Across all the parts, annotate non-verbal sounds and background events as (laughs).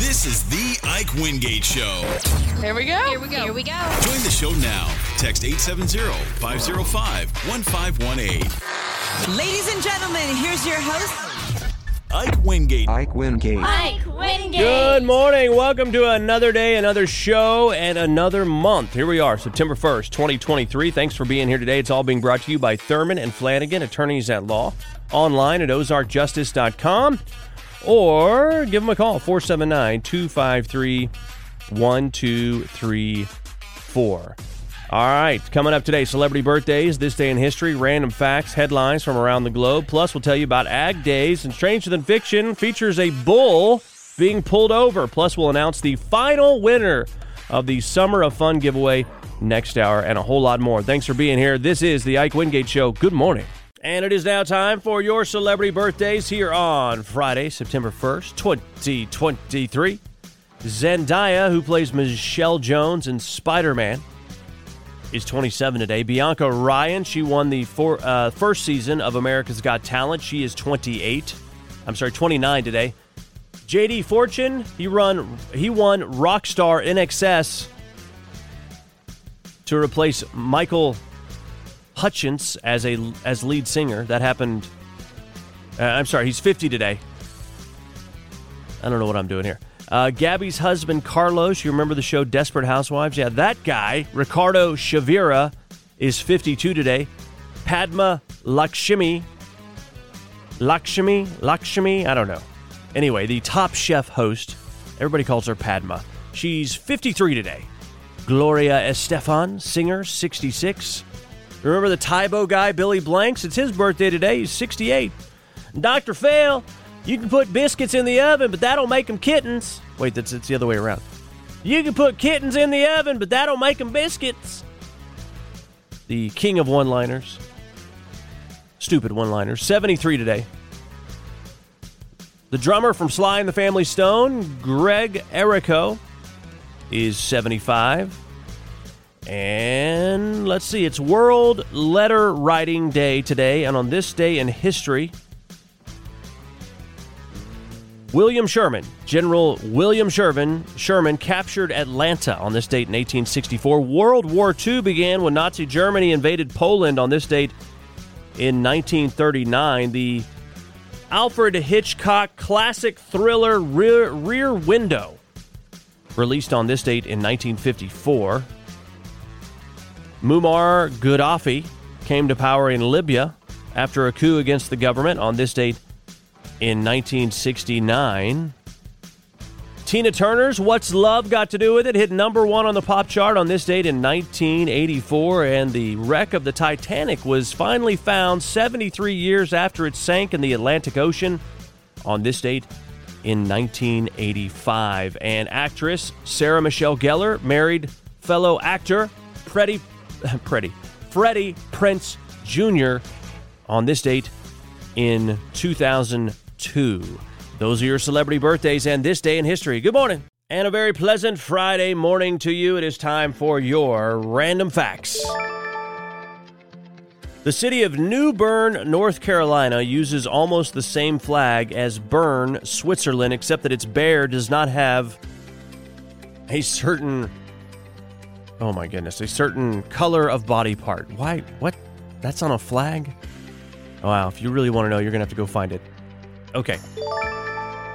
This is the Ike Wingate Show. Here we go. Here we go. Here we go. Join the show now. Text 870-505-1518. Ladies and gentlemen, here's your host. Ike Wingate. Ike Wingate. Ike Wingate. Good morning. Welcome to another day, another show, and another month. Here we are, September 1st, 2023. Thanks for being here today. It's all being brought to you by Thurman and Flanagan, attorneys at law, online at ozarkjustice.com, or give them a call, 479 253 1234. All right, coming up today, celebrity birthdays, this day in history, random facts, headlines from around the globe. Plus, we'll tell you about Ag Days and Stranger Than Fiction features a bull being pulled over. Plus, we'll announce the final winner of the Summer of Fun giveaway next hour and a whole lot more. Thanks for being here. This is the Ike Wingate Show. Good morning. And it is now time for your celebrity birthdays here on Friday, September 1st, 2023. Zendaya, who plays Michelle Jones in Spider Man, is 27 today. Bianca Ryan, she won the four, uh, first season of America's Got Talent. She is 28. I'm sorry, 29 today. JD Fortune, he run he won Rockstar INXS to replace Michael Hutchence as a as lead singer. That happened. Uh, I'm sorry, he's 50 today. I don't know what I'm doing here. Uh, Gabby's husband, Carlos, you remember the show Desperate Housewives? Yeah, that guy, Ricardo Chavira, is 52 today. Padma Lakshmi, Lakshmi, Lakshmi, I don't know. Anyway, the top chef host, everybody calls her Padma. She's 53 today. Gloria Estefan, singer, 66. Remember the Tae Bo guy, Billy Blanks? It's his birthday today. He's 68. Dr. Phil, you can put biscuits in the oven, but that'll make them kittens. Wait, that's it's the other way around. You can put kittens in the oven, but that'll make them biscuits. The king of one-liners. Stupid one-liners. 73 today. The drummer from Sly and the Family Stone, Greg Errico, is 75. And let's see, it's World Letter Writing Day today. And on this day in history, William Sherman, General William Sherman, Sherman captured Atlanta on this date in 1864. World War II began when Nazi Germany invaded Poland on this date in 1939. The Alfred Hitchcock classic thriller Rear, Rear Window, released on this date in 1954. Muammar Gaddafi came to power in Libya after a coup against the government on this date in 1969. Tina Turner's What's Love Got to Do with It hit number one on the pop chart on this date in 1984, and the wreck of the Titanic was finally found 73 years after it sank in the Atlantic Ocean on this date in 1985. And actress Sarah Michelle Gellar married fellow actor Freddie, (laughs) Freddie, Freddie Prinze Jr. on this date in 2002. Those are your celebrity birthdays and this day in history. Good morning. And a very pleasant Friday morning to you. It is time for your random facts. The city of New Bern, North Carolina uses almost the same flag as Bern, Switzerland, except that its bear does not have a certain oh my goodness, a certain color of body part. Why what? That's on a flag? Wow, if you really want to know, you're going to have to go find it. Okay.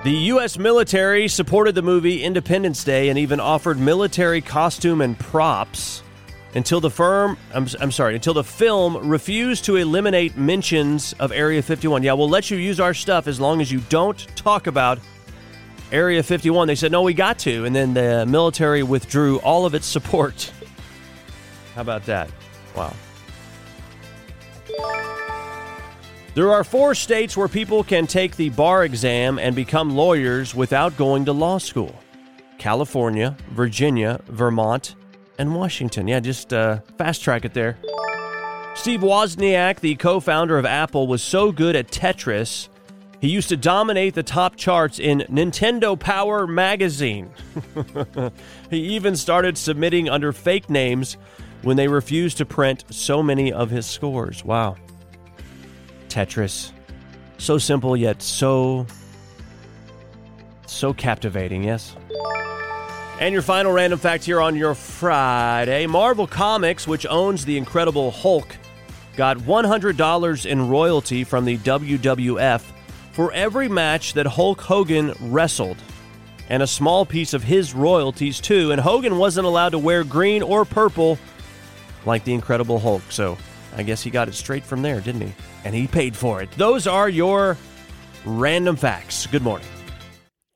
The U.S. military supported the movie Independence Day and even offered military costume and props until the firm I'm, I'm sorry until the film refused to eliminate mentions of area 51 yeah we'll let you use our stuff as long as you don't talk about area 51 they said no we got to and then the military withdrew all of its support how about that wow there are four states where people can take the bar exam and become lawyers without going to law school California, Virginia, Vermont, and Washington. Yeah, just uh, fast track it there. Steve Wozniak, the co founder of Apple, was so good at Tetris, he used to dominate the top charts in Nintendo Power magazine. (laughs) he even started submitting under fake names when they refused to print so many of his scores. Wow. Tetris. So simple yet so so captivating, yes? And your final random fact here on your Friday Marvel Comics, which owns the Incredible Hulk, got $100 in royalty from the WWF for every match that Hulk Hogan wrestled, and a small piece of his royalties too. And Hogan wasn't allowed to wear green or purple like the Incredible Hulk, so I guess he got it straight from there, didn't he? And he paid for it. Those are your random facts. Good morning.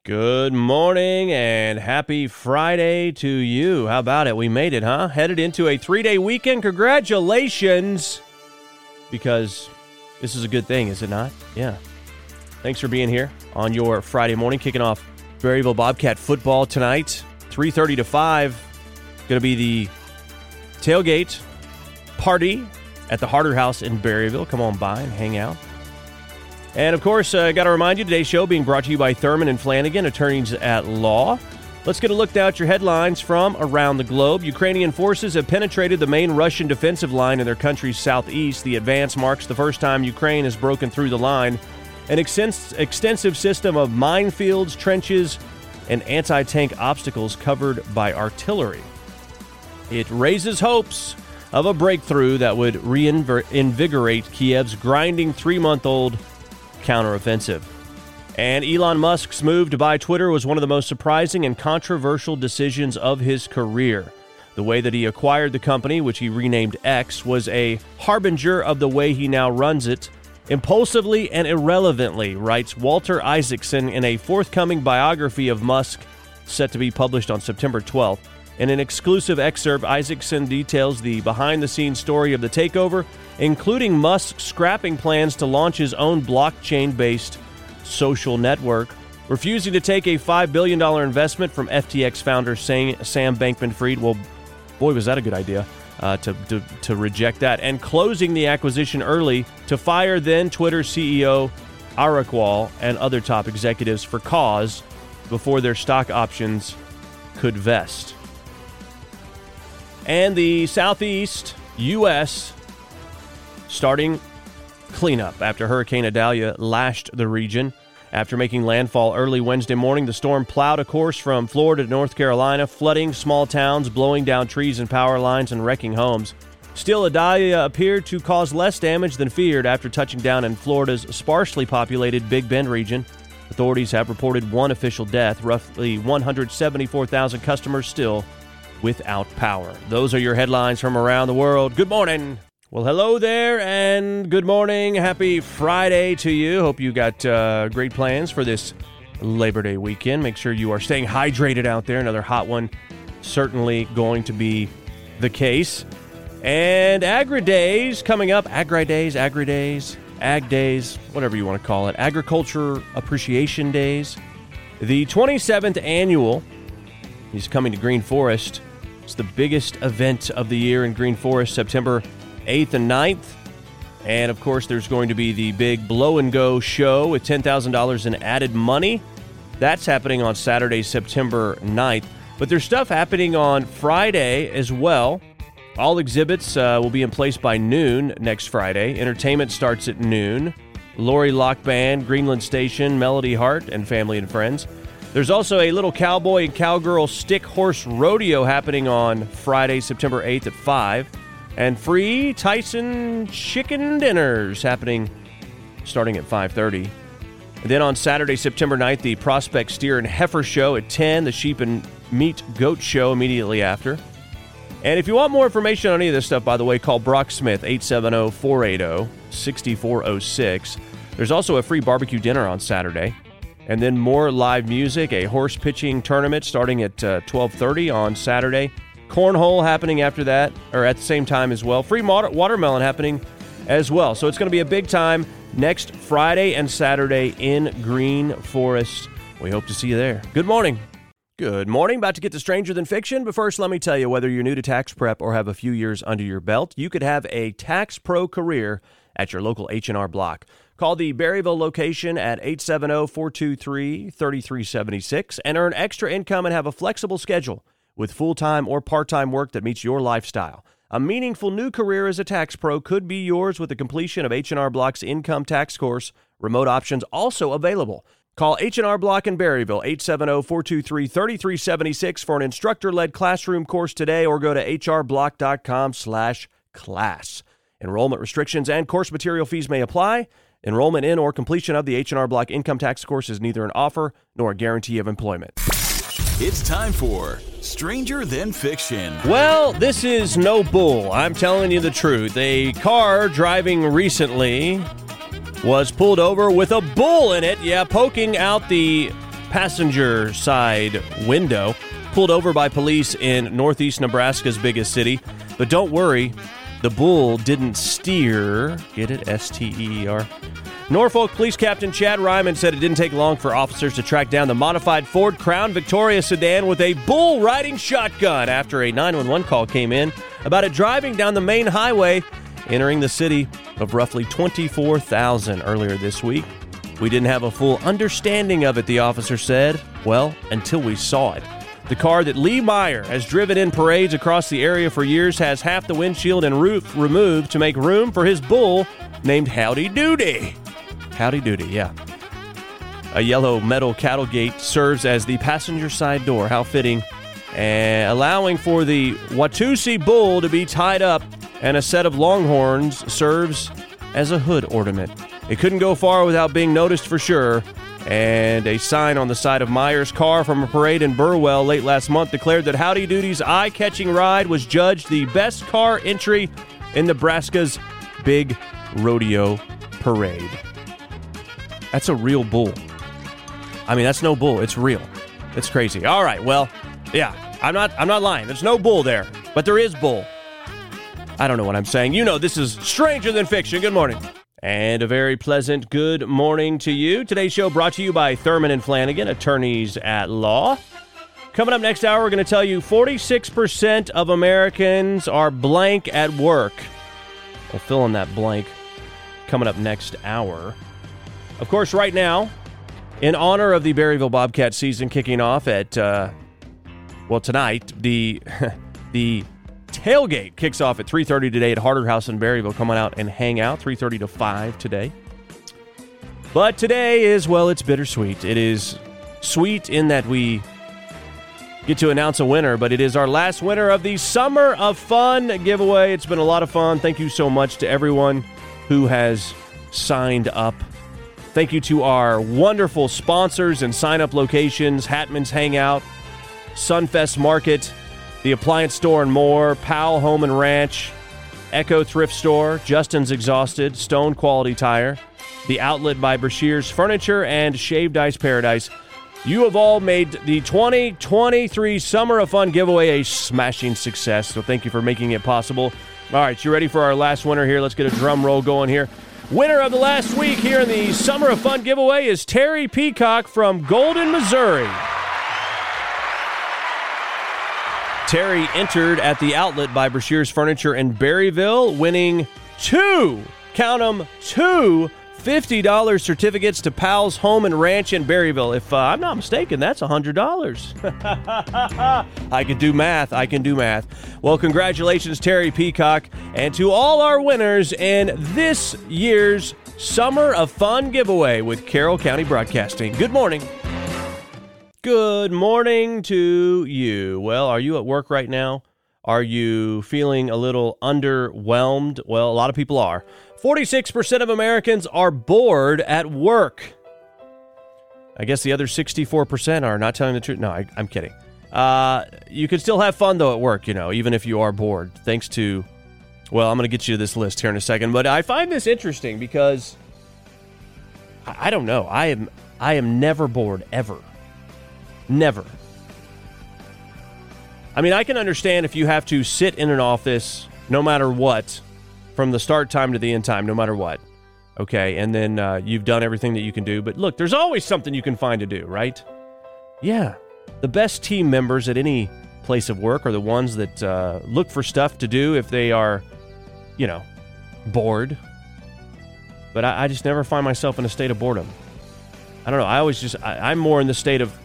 Good morning and happy Friday to you. How about it? We made it, huh? Headed into a three day weekend. Congratulations! Because this is a good thing, is it not? Yeah. Thanks for being here on your Friday morning, kicking off Berryville Bobcat football tonight. 3.30 to 5. Going to be the tailgate party at the Harder House in Berryville. Come on by and hang out. And of course, I uh, got to remind you today's show being brought to you by Thurman and Flanagan, attorneys at law. Let's get a look now at your headlines from around the globe. Ukrainian forces have penetrated the main Russian defensive line in their country's southeast. The advance marks the first time Ukraine has broken through the line. An extensive system of minefields, trenches, and anti tank obstacles covered by artillery. It raises hopes of a breakthrough that would reinvigorate Kiev's grinding three month old counteroffensive. And Elon Musk's move to buy Twitter was one of the most surprising and controversial decisions of his career. The way that he acquired the company, which he renamed X, was a harbinger of the way he now runs it. Impulsively and irrelevantly, writes Walter Isaacson in a forthcoming biography of Musk set to be published on September 12th. In an exclusive excerpt, Isaacson details the behind the scenes story of the takeover including Musk scrapping plans to launch his own blockchain based social network, refusing to take a $5 billion investment from FTX founder Sam Bankman Fried. Well, boy, was that a good idea. Uh, to, to, to reject that and closing the acquisition early to fire then Twitter CEO Agrawal and other top executives for cause before their stock options could vest. And the Southeast U.S starting cleanup after Hurricane Idalia lashed the region. After making landfall early Wednesday morning, the storm plowed a course from Florida to North Carolina, flooding small towns, blowing down trees and power lines, and wrecking homes. Still, Idalia appeared to cause less damage than feared after touching down in Florida's sparsely populated Big Bend region. Authorities have reported one official death, roughly 174,000 customers still without power. Those are your headlines from around the world. Good morning. Well, hello there, and good morning. Happy Friday to you. Hope you got uh, great plans for this Labor Day weekend. Make sure you are staying hydrated out there. Another hot one, certainly going to be the case. And Agri Days coming up. Agri Days, Agri Days, Ag Days, whatever you want to call it. Agriculture Appreciation Days. The 27th annual is coming to Green Forest. It's the biggest event of the year in Green Forest, September 8th and 9th. And of course, there's going to be the big blow and go show with $10,000 in added money. That's happening on Saturday, September 9th. But there's stuff happening on Friday as well. All exhibits uh, will be in place by noon next Friday. Entertainment starts at noon. Lori Lock Band, Greenland Station, Melody Hart, and family and friends. There's also a little cowboy and cowgirl stick horse rodeo happening on Friday, September 8th at 5 and free Tyson chicken dinners happening starting at 5:30. And then on Saturday, September 9th, the Prospect Steer and Heifer Show at 10, the Sheep and Meat Goat Show immediately after. And if you want more information on any of this stuff, by the way, call Brock Smith, 870 480 6406. There's also a free barbecue dinner on Saturday. And then more live music, a horse pitching tournament starting at uh, 1230 on Saturday. Cornhole happening after that, or at the same time as well. Free water- watermelon happening as well. So it's going to be a big time next Friday and Saturday in Green Forest. We hope to see you there. Good morning. Good morning. About to get to Stranger Than Fiction, but first let me tell you whether you're new to tax prep or have a few years under your belt, you could have a tax pro career at your local H&R Block. Call the Berryville location at 870-423-3376 and earn extra income and have a flexible schedule with full-time or part-time work that meets your lifestyle. A meaningful new career as a tax pro could be yours with the completion of H&R Block's income tax course. Remote options also available. Call H&R Block in Berryville 870-423-3376 for an instructor-led classroom course today or go to hrblock.com/class. Enrollment restrictions and course material fees may apply. Enrollment in or completion of the H&R Block income tax course is neither an offer nor a guarantee of employment. It's time for Stranger Than Fiction. Well, this is no bull. I'm telling you the truth. A car driving recently was pulled over with a bull in it. Yeah, poking out the passenger side window. Pulled over by police in northeast Nebraska's biggest city. But don't worry, the bull didn't steer. Get it? S T E E R. Norfolk Police Captain Chad Reiman said it didn't take long for officers to track down the modified Ford Crown Victoria sedan with a bull riding shotgun after a 911 call came in about it driving down the main highway entering the city of roughly 24,000 earlier this week. We didn't have a full understanding of it, the officer said. Well, until we saw it. The car that Lee Meyer has driven in parades across the area for years has half the windshield and roof removed to make room for his bull named Howdy Doody. Howdy Doody, yeah. A yellow metal cattle gate serves as the passenger side door. How fitting. And allowing for the Watusi bull to be tied up, and a set of longhorns serves as a hood ornament. It couldn't go far without being noticed for sure. And a sign on the side of Meyer's car from a parade in Burwell late last month declared that Howdy Doody's eye catching ride was judged the best car entry in Nebraska's big rodeo parade. That's a real bull. I mean, that's no bull. It's real. It's crazy. All right. Well, yeah. I'm not. I'm not lying. There's no bull there, but there is bull. I don't know what I'm saying. You know, this is stranger than fiction. Good morning. And a very pleasant good morning to you. Today's show brought to you by Thurman and Flanagan, attorneys at law. Coming up next hour, we're going to tell you 46% of Americans are blank at work. We'll fill in that blank coming up next hour. Of course, right now, in honor of the Berryville Bobcat season kicking off at, uh, well, tonight, the (laughs) the tailgate kicks off at 3.30 today at Harder House in Berryville. Come on out and hang out, 3.30 to 5 today. But today is, well, it's bittersweet. It is sweet in that we get to announce a winner, but it is our last winner of the Summer of Fun giveaway. It's been a lot of fun. Thank you so much to everyone who has signed up. Thank you to our wonderful sponsors and sign up locations Hatman's Hangout, Sunfest Market, the Appliance Store and More, Powell Home and Ranch, Echo Thrift Store, Justin's Exhausted, Stone Quality Tire, The Outlet by Brashear's Furniture, and Shaved Ice Paradise. You have all made the 2023 Summer of Fun giveaway a smashing success, so thank you for making it possible. All right, you ready for our last winner here? Let's get a drum roll going here. Winner of the last week here in the Summer of Fun giveaway is Terry Peacock from Golden, Missouri. Terry entered at the outlet by Brashear's Furniture in Berryville, winning two, count them, two $50 certificates to Powell's Home and Ranch in Berryville. If uh, I'm not mistaken, that's $100. (laughs) I can do math. I can do math. Well, congratulations, Terry Peacock, and to all our winners in this year's Summer of Fun giveaway with Carroll County Broadcasting. Good morning. Good morning to you. Well, are you at work right now? Are you feeling a little underwhelmed? Well, a lot of people are. 46% of Americans are bored at work. I guess the other 64% are not telling the truth. No, I, am kidding. Uh, you can still have fun though at work, you know, even if you are bored. Thanks to, well, I'm going to get you to this list here in a second, but I find this interesting because I I don't know. I am I am never bored ever, never. I mean, I can understand if you have to sit in an office no matter what, from the start time to the end time, no matter what. Okay, and then uh, you've done everything that you can do. But look, there's always something you can find to do, right? Yeah. The best team members at any place of work are the ones that uh, look for stuff to do if they are, you know, bored. But I, I just never find myself in a state of boredom. I don't know. I always just, I, I'm more in the state of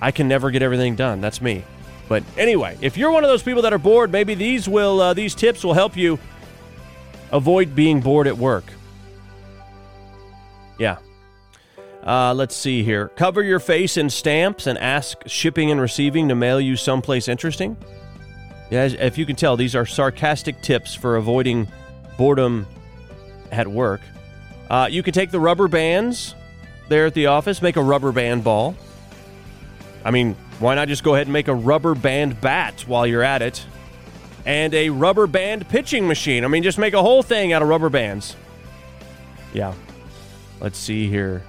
I can never get everything done. That's me. But anyway, if you're one of those people that are bored, maybe these will, uh, these tips will help you avoid being bored at work. Yeah. Uh, let's see here. Cover your face in stamps and ask shipping and receiving to mail you someplace interesting. Yeah, if you can tell, these are sarcastic tips for avoiding boredom at work. Uh, you can take the rubber bands there at the office, make a rubber band ball. I mean, why not just go ahead and make a rubber band bat while you're at it? And a rubber band pitching machine. I mean, just make a whole thing out of rubber bands. Yeah. Let's see here.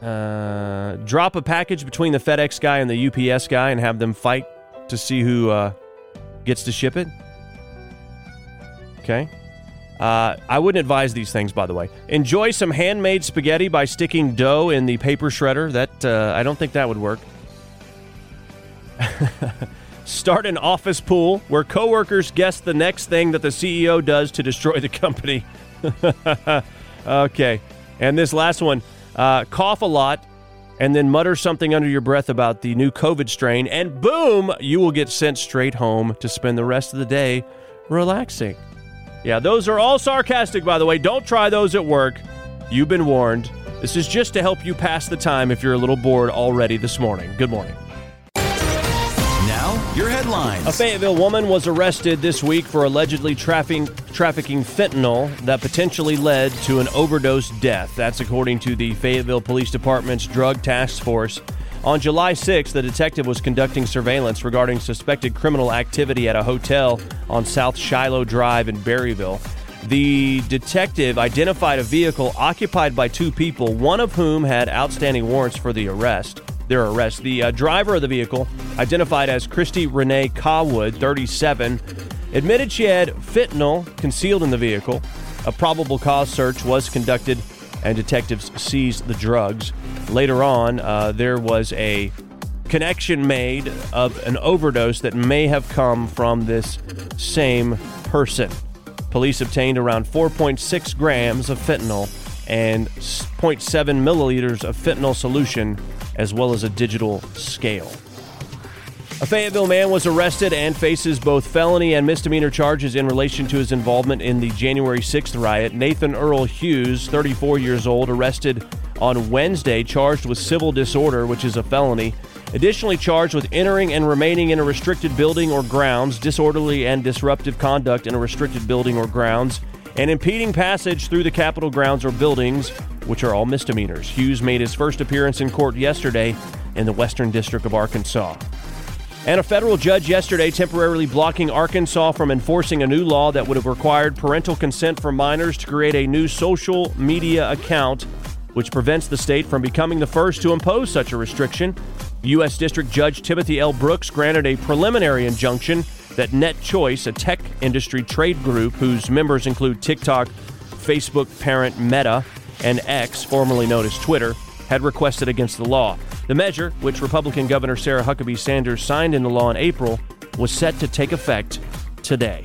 Uh, drop a package between the FedEx guy and the UPS guy and have them fight to see who uh, gets to ship it. Okay. Uh, I wouldn't advise these things, by the way. Enjoy some handmade spaghetti by sticking dough in the paper shredder. That uh, I don't think that would work. (laughs) Start an office pool where coworkers guess the next thing that the CEO does to destroy the company. (laughs) okay. And this last one uh, cough a lot and then mutter something under your breath about the new COVID strain, and boom, you will get sent straight home to spend the rest of the day relaxing. Yeah, those are all sarcastic, by the way. Don't try those at work. You've been warned. This is just to help you pass the time if you're a little bored already this morning. Good morning. Now, your headlines. A Fayetteville woman was arrested this week for allegedly trafficking, trafficking fentanyl that potentially led to an overdose death. That's according to the Fayetteville Police Department's Drug Task Force. On July 6th, the detective was conducting surveillance regarding suspected criminal activity at a hotel on South Shiloh Drive in Berryville. The detective identified a vehicle occupied by two people, one of whom had outstanding warrants for the arrest their arrest. The uh, driver of the vehicle, identified as Christy Renee Cawood, 37, admitted she had fentanyl concealed in the vehicle. A probable cause search was conducted, and detectives seized the drugs. Later on, uh, there was a connection made of an overdose that may have come from this same person. Police obtained around 4.6 grams of fentanyl and 0.7 milliliters of fentanyl solution, as well as a digital scale. A Fayetteville man was arrested and faces both felony and misdemeanor charges in relation to his involvement in the January 6th riot. Nathan Earl Hughes, 34 years old, arrested on Wednesday, charged with civil disorder, which is a felony. Additionally, charged with entering and remaining in a restricted building or grounds, disorderly and disruptive conduct in a restricted building or grounds, and impeding passage through the Capitol grounds or buildings, which are all misdemeanors. Hughes made his first appearance in court yesterday in the Western District of Arkansas. And a federal judge yesterday temporarily blocking Arkansas from enforcing a new law that would have required parental consent for minors to create a new social media account, which prevents the state from becoming the first to impose such a restriction. U.S. District Judge Timothy L. Brooks granted a preliminary injunction that Net Choice, a tech industry trade group whose members include TikTok, Facebook parent Meta, and X, formerly known as Twitter, had requested against the law. The measure, which Republican Governor Sarah Huckabee Sanders signed into law in April, was set to take effect today.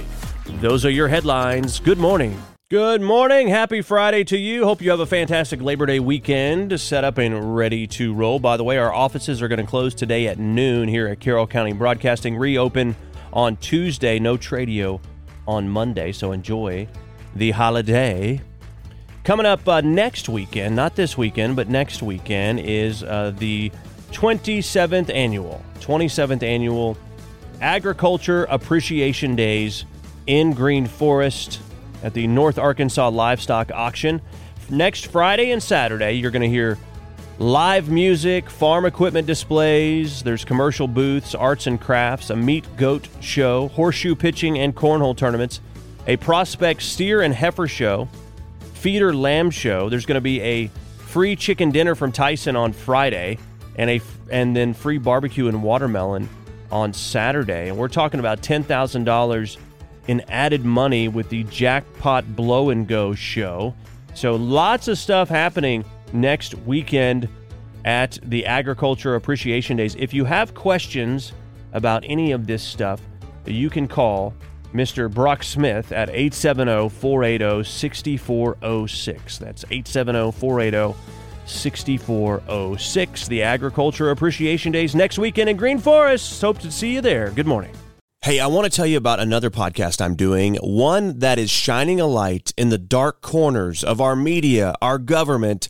Those are your headlines. Good morning. Good morning. Happy Friday to you. Hope you have a fantastic Labor Day weekend set up and ready to roll. By the way, our offices are going to close today at noon here at Carroll County Broadcasting. Reopen on Tuesday. No Tradio on Monday. So enjoy the holiday. Coming up uh, next weekend, not this weekend, but next weekend, is uh, the 27th annual, 27th annual Agriculture Appreciation Days in Green Forest at the North Arkansas Livestock Auction. Next Friday and Saturday, you're going to hear live music, farm equipment displays, there's commercial booths, arts and crafts, a meat goat show, horseshoe pitching and cornhole tournaments, a prospect steer and heifer show, feeder lamb show. There's going to be a free chicken dinner from Tyson on Friday and a and then free barbecue and watermelon on Saturday. And we're talking about $10,000 in added money with the jackpot blow and go show. So lots of stuff happening next weekend at the Agriculture Appreciation Days. If you have questions about any of this stuff, you can call Mr. Brock Smith at 870 480 6406. That's 870 480 6406. The Agriculture Appreciation Days next weekend in Green Forest. Hope to see you there. Good morning. Hey, I want to tell you about another podcast I'm doing, one that is shining a light in the dark corners of our media, our government,